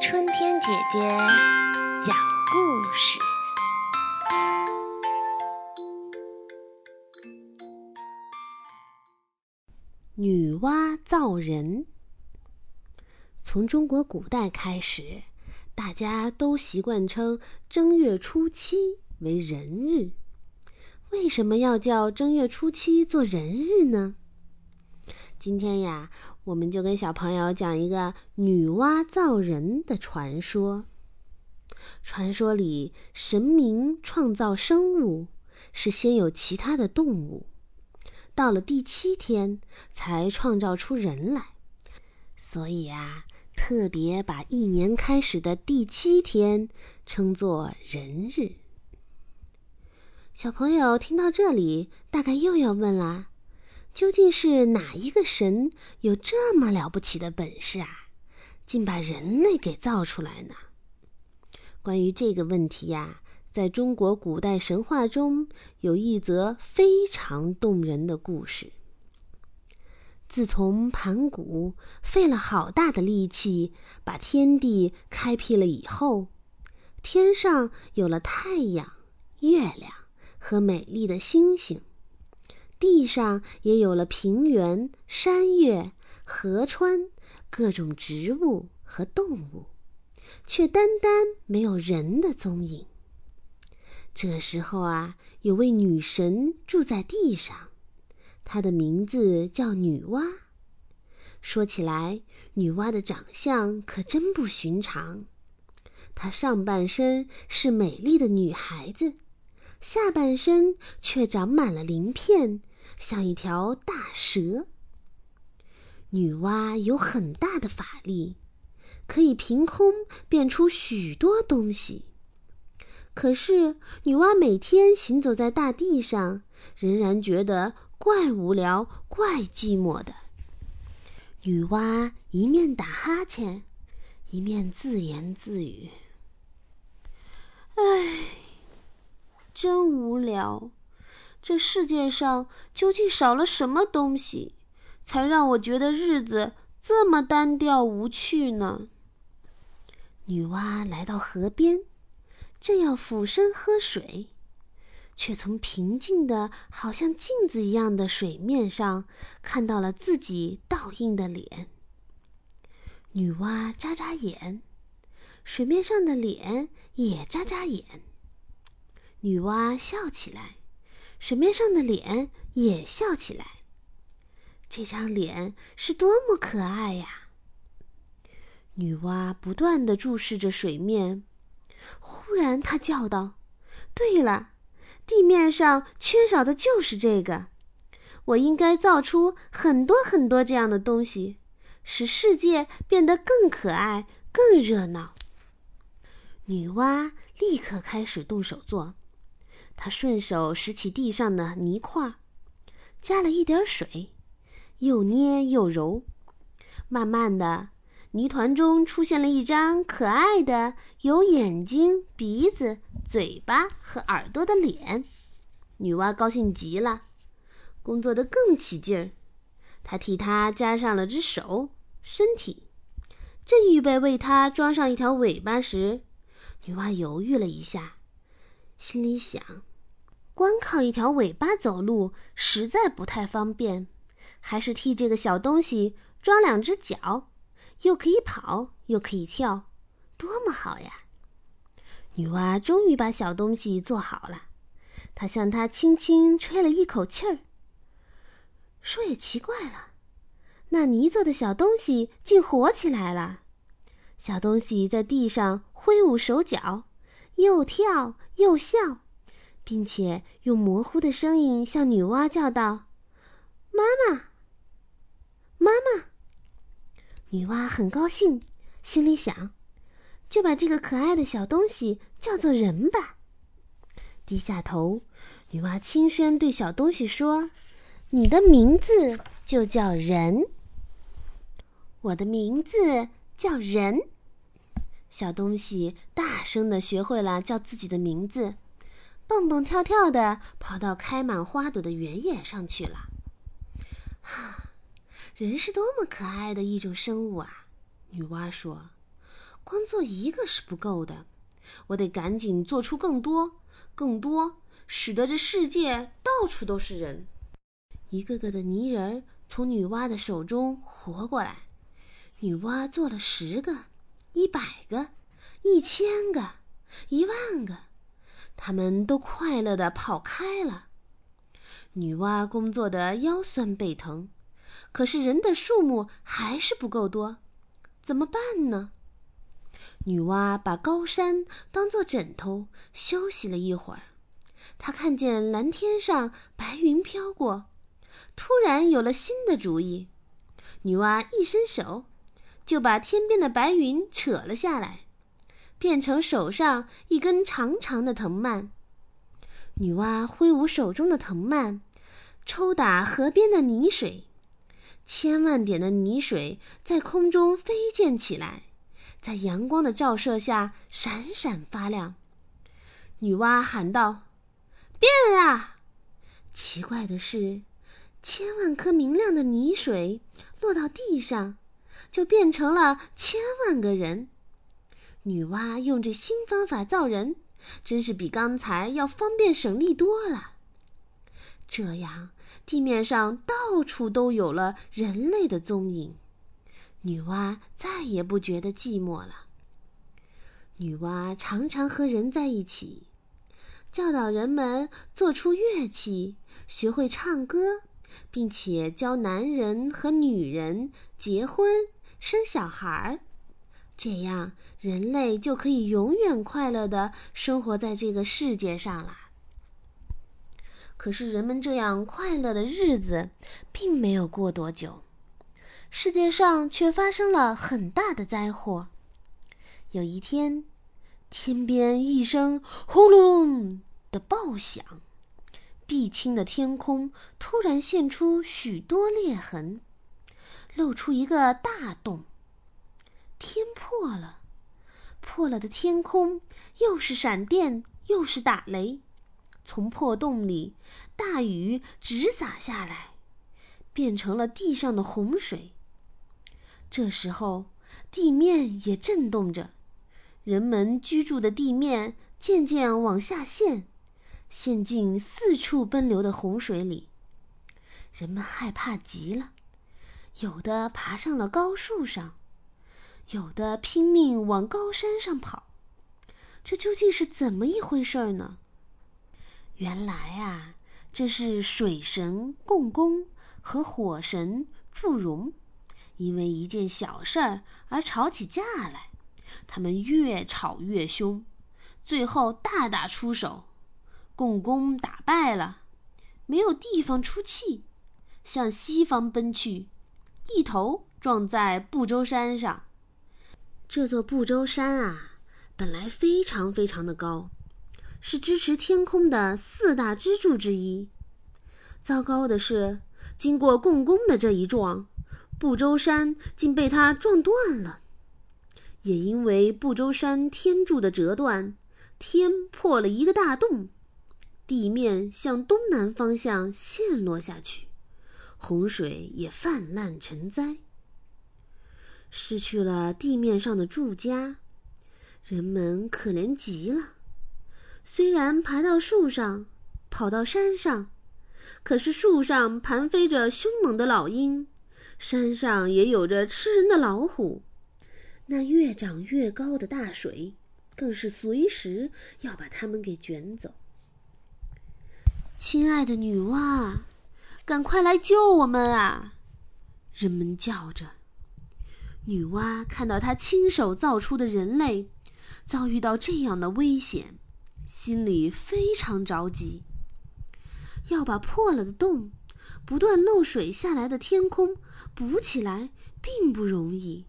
春天姐姐讲故事。女娲造人。从中国古代开始，大家都习惯称正月初七为人日。为什么要叫正月初七做人日呢？今天呀，我们就跟小朋友讲一个女娲造人的传说。传说里，神明创造生物是先有其他的动物，到了第七天才创造出人来，所以啊，特别把一年开始的第七天称作人日。小朋友听到这里，大概又要问啦：究竟是哪一个神有这么了不起的本事啊，竟把人类给造出来呢？关于这个问题呀，在中国古代神话中有一则非常动人的故事。自从盘古费了好大的力气把天地开辟了以后，天上有了太阳、月亮。和美丽的星星，地上也有了平原、山岳、河川，各种植物和动物，却单单没有人的踪影。这时候啊，有位女神住在地上，她的名字叫女娲。说起来，女娲的长相可真不寻常，她上半身是美丽的女孩子。下半身却长满了鳞片，像一条大蛇。女娲有很大的法力，可以凭空变出许多东西。可是，女娲每天行走在大地上，仍然觉得怪无聊、怪寂寞的。女娲一面打哈欠，一面自言自语：“唉。”真无聊，这世界上究竟少了什么东西，才让我觉得日子这么单调无趣呢？女娲来到河边，正要俯身喝水，却从平静的好像镜子一样的水面上看到了自己倒映的脸。女娲眨眨眼，水面上的脸也眨眨眼。女娲笑起来，水面上的脸也笑起来。这张脸是多么可爱呀！女娲不断的注视着水面，忽然她叫道：“对了，地面上缺少的就是这个，我应该造出很多很多这样的东西，使世界变得更可爱、更热闹。”女娲立刻开始动手做。他顺手拾起地上的泥块，加了一点水，又捏又揉，慢慢的，泥团中出现了一张可爱的有眼睛、鼻子、嘴巴和耳朵的脸。女娲高兴极了，工作的更起劲儿。她替它加上了只手、身体，正预备为它装上一条尾巴时，女娲犹豫了一下。心里想，光靠一条尾巴走路实在不太方便，还是替这个小东西装两只脚，又可以跑又可以跳，多么好呀！女娲终于把小东西做好了，她向它轻轻吹了一口气儿。说也奇怪了，那泥做的小东西竟活起来了，小东西在地上挥舞手脚。又跳又笑，并且用模糊的声音向女娲叫道：“妈妈，妈妈！”女娲很高兴，心里想：“就把这个可爱的小东西叫做人吧。”低下头，女娲轻声对小东西说：“你的名字就叫人。我的名字叫人。”小东西大声的学会了叫自己的名字，蹦蹦跳跳的跑到开满花朵的原野上去了。啊，人是多么可爱的一种生物啊！女娲说：“光做一个是不够的，我得赶紧做出更多、更多，使得这世界到处都是人。”一个个的泥人从女娲的手中活过来。女娲做了十个、一百个、一千个、一万个，他们都快乐的跑开了。女娲工作的腰酸背疼，可是人的数目还是不够多。怎么办呢？女娲把高山当做枕头休息了一会儿。她看见蓝天上白云飘过，突然有了新的主意。女娲一伸手，就把天边的白云扯了下来，变成手上一根长长的藤蔓。女娲挥舞手中的藤蔓，抽打河边的泥水。千万点的泥水在空中飞溅起来，在阳光的照射下闪闪发亮。女娲喊道：“变啊！”奇怪的是，千万颗明亮的泥水落到地上，就变成了千万个人。女娲用这新方法造人，真是比刚才要方便省力多了。这样。地面上到处都有了人类的踪影，女娲再也不觉得寂寞了。女娲常常和人在一起，教导人们做出乐器，学会唱歌，并且教男人和女人结婚生小孩儿，这样人类就可以永远快乐的生活在这个世界上了。可是人们这样快乐的日子，并没有过多久，世界上却发生了很大的灾祸。有一天，天边一声轰隆隆的爆响，碧青的天空突然现出许多裂痕，露出一个大洞。天破了，破了的天空又是闪电，又是打雷。从破洞里，大雨直洒下来，变成了地上的洪水。这时候，地面也震动着，人们居住的地面渐渐往下陷，陷进四处奔流的洪水里。人们害怕极了，有的爬上了高树上，有的拼命往高山上跑。这究竟是怎么一回事呢？原来啊，这是水神共工和火神祝融，因为一件小事儿而吵起架来。他们越吵越凶，最后大打出手。共工打败了，没有地方出气，向西方奔去，一头撞在不周山上。这座不周山啊，本来非常非常的高。是支持天空的四大支柱之一。糟糕的是，经过共工的这一撞，不周山竟被他撞断了。也因为不周山天柱的折断，天破了一个大洞，地面向东南方向陷落下去，洪水也泛滥成灾。失去了地面上的住家，人们可怜极了。虽然爬到树上，跑到山上，可是树上盘飞着凶猛的老鹰，山上也有着吃人的老虎。那越长越高的大水，更是随时要把它们给卷走。亲爱的女娲，赶快来救我们啊！人们叫着。女娲看到她亲手造出的人类，遭遇到这样的危险。心里非常着急，要把破了的洞、不断漏水下来的天空补起来，并不容易。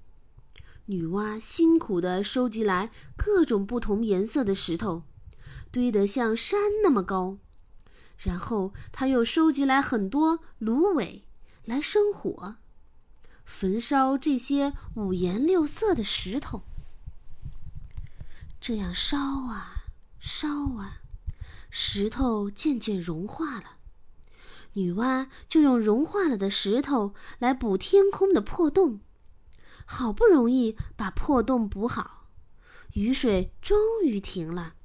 女娲辛苦地收集来各种不同颜色的石头，堆得像山那么高。然后，他又收集来很多芦苇来生火，焚烧这些五颜六色的石头。这样烧啊！烧啊，石头渐渐融化了。女娲就用融化了的石头来补天空的破洞。好不容易把破洞补好，雨水终于停了。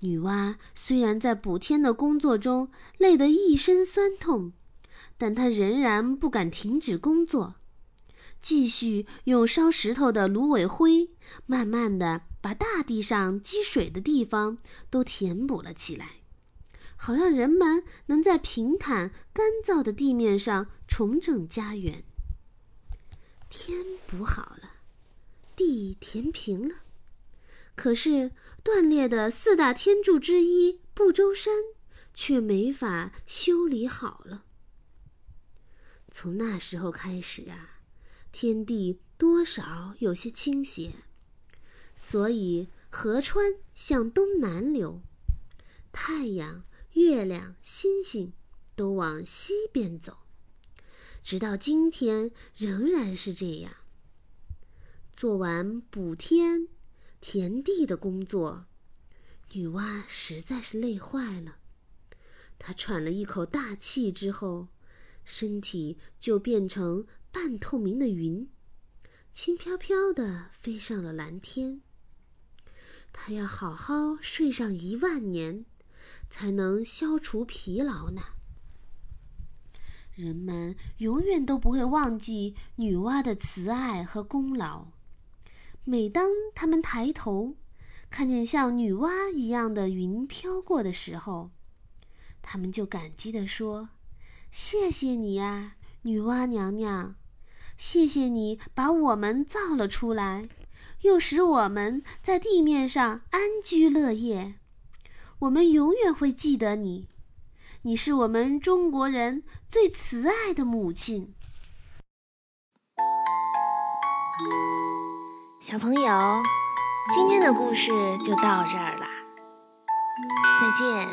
女娲虽然在补天的工作中累得一身酸痛，但她仍然不敢停止工作，继续用烧石头的芦苇灰，慢慢的把大地上积水的地方都填补了起来，好让人们能在平坦干燥的地面上重整家园。天补好了，地填平了。可是，断裂的四大天柱之一不周山却没法修理好了。从那时候开始啊，天地多少有些倾斜，所以河川向东南流，太阳、月亮、星星都往西边走，直到今天仍然是这样。做完补天。田地的工作，女娲实在是累坏了。她喘了一口大气之后，身体就变成半透明的云，轻飘飘的飞上了蓝天。她要好好睡上一万年，才能消除疲劳呢。人们永远都不会忘记女娲的慈爱和功劳。每当他们抬头，看见像女娲一样的云飘过的时候，他们就感激地说：“谢谢你呀，女娲娘娘！谢谢你把我们造了出来，又使我们在地面上安居乐业。我们永远会记得你，你是我们中国人最慈爱的母亲。”小朋友，今天的故事就到这儿了，再见。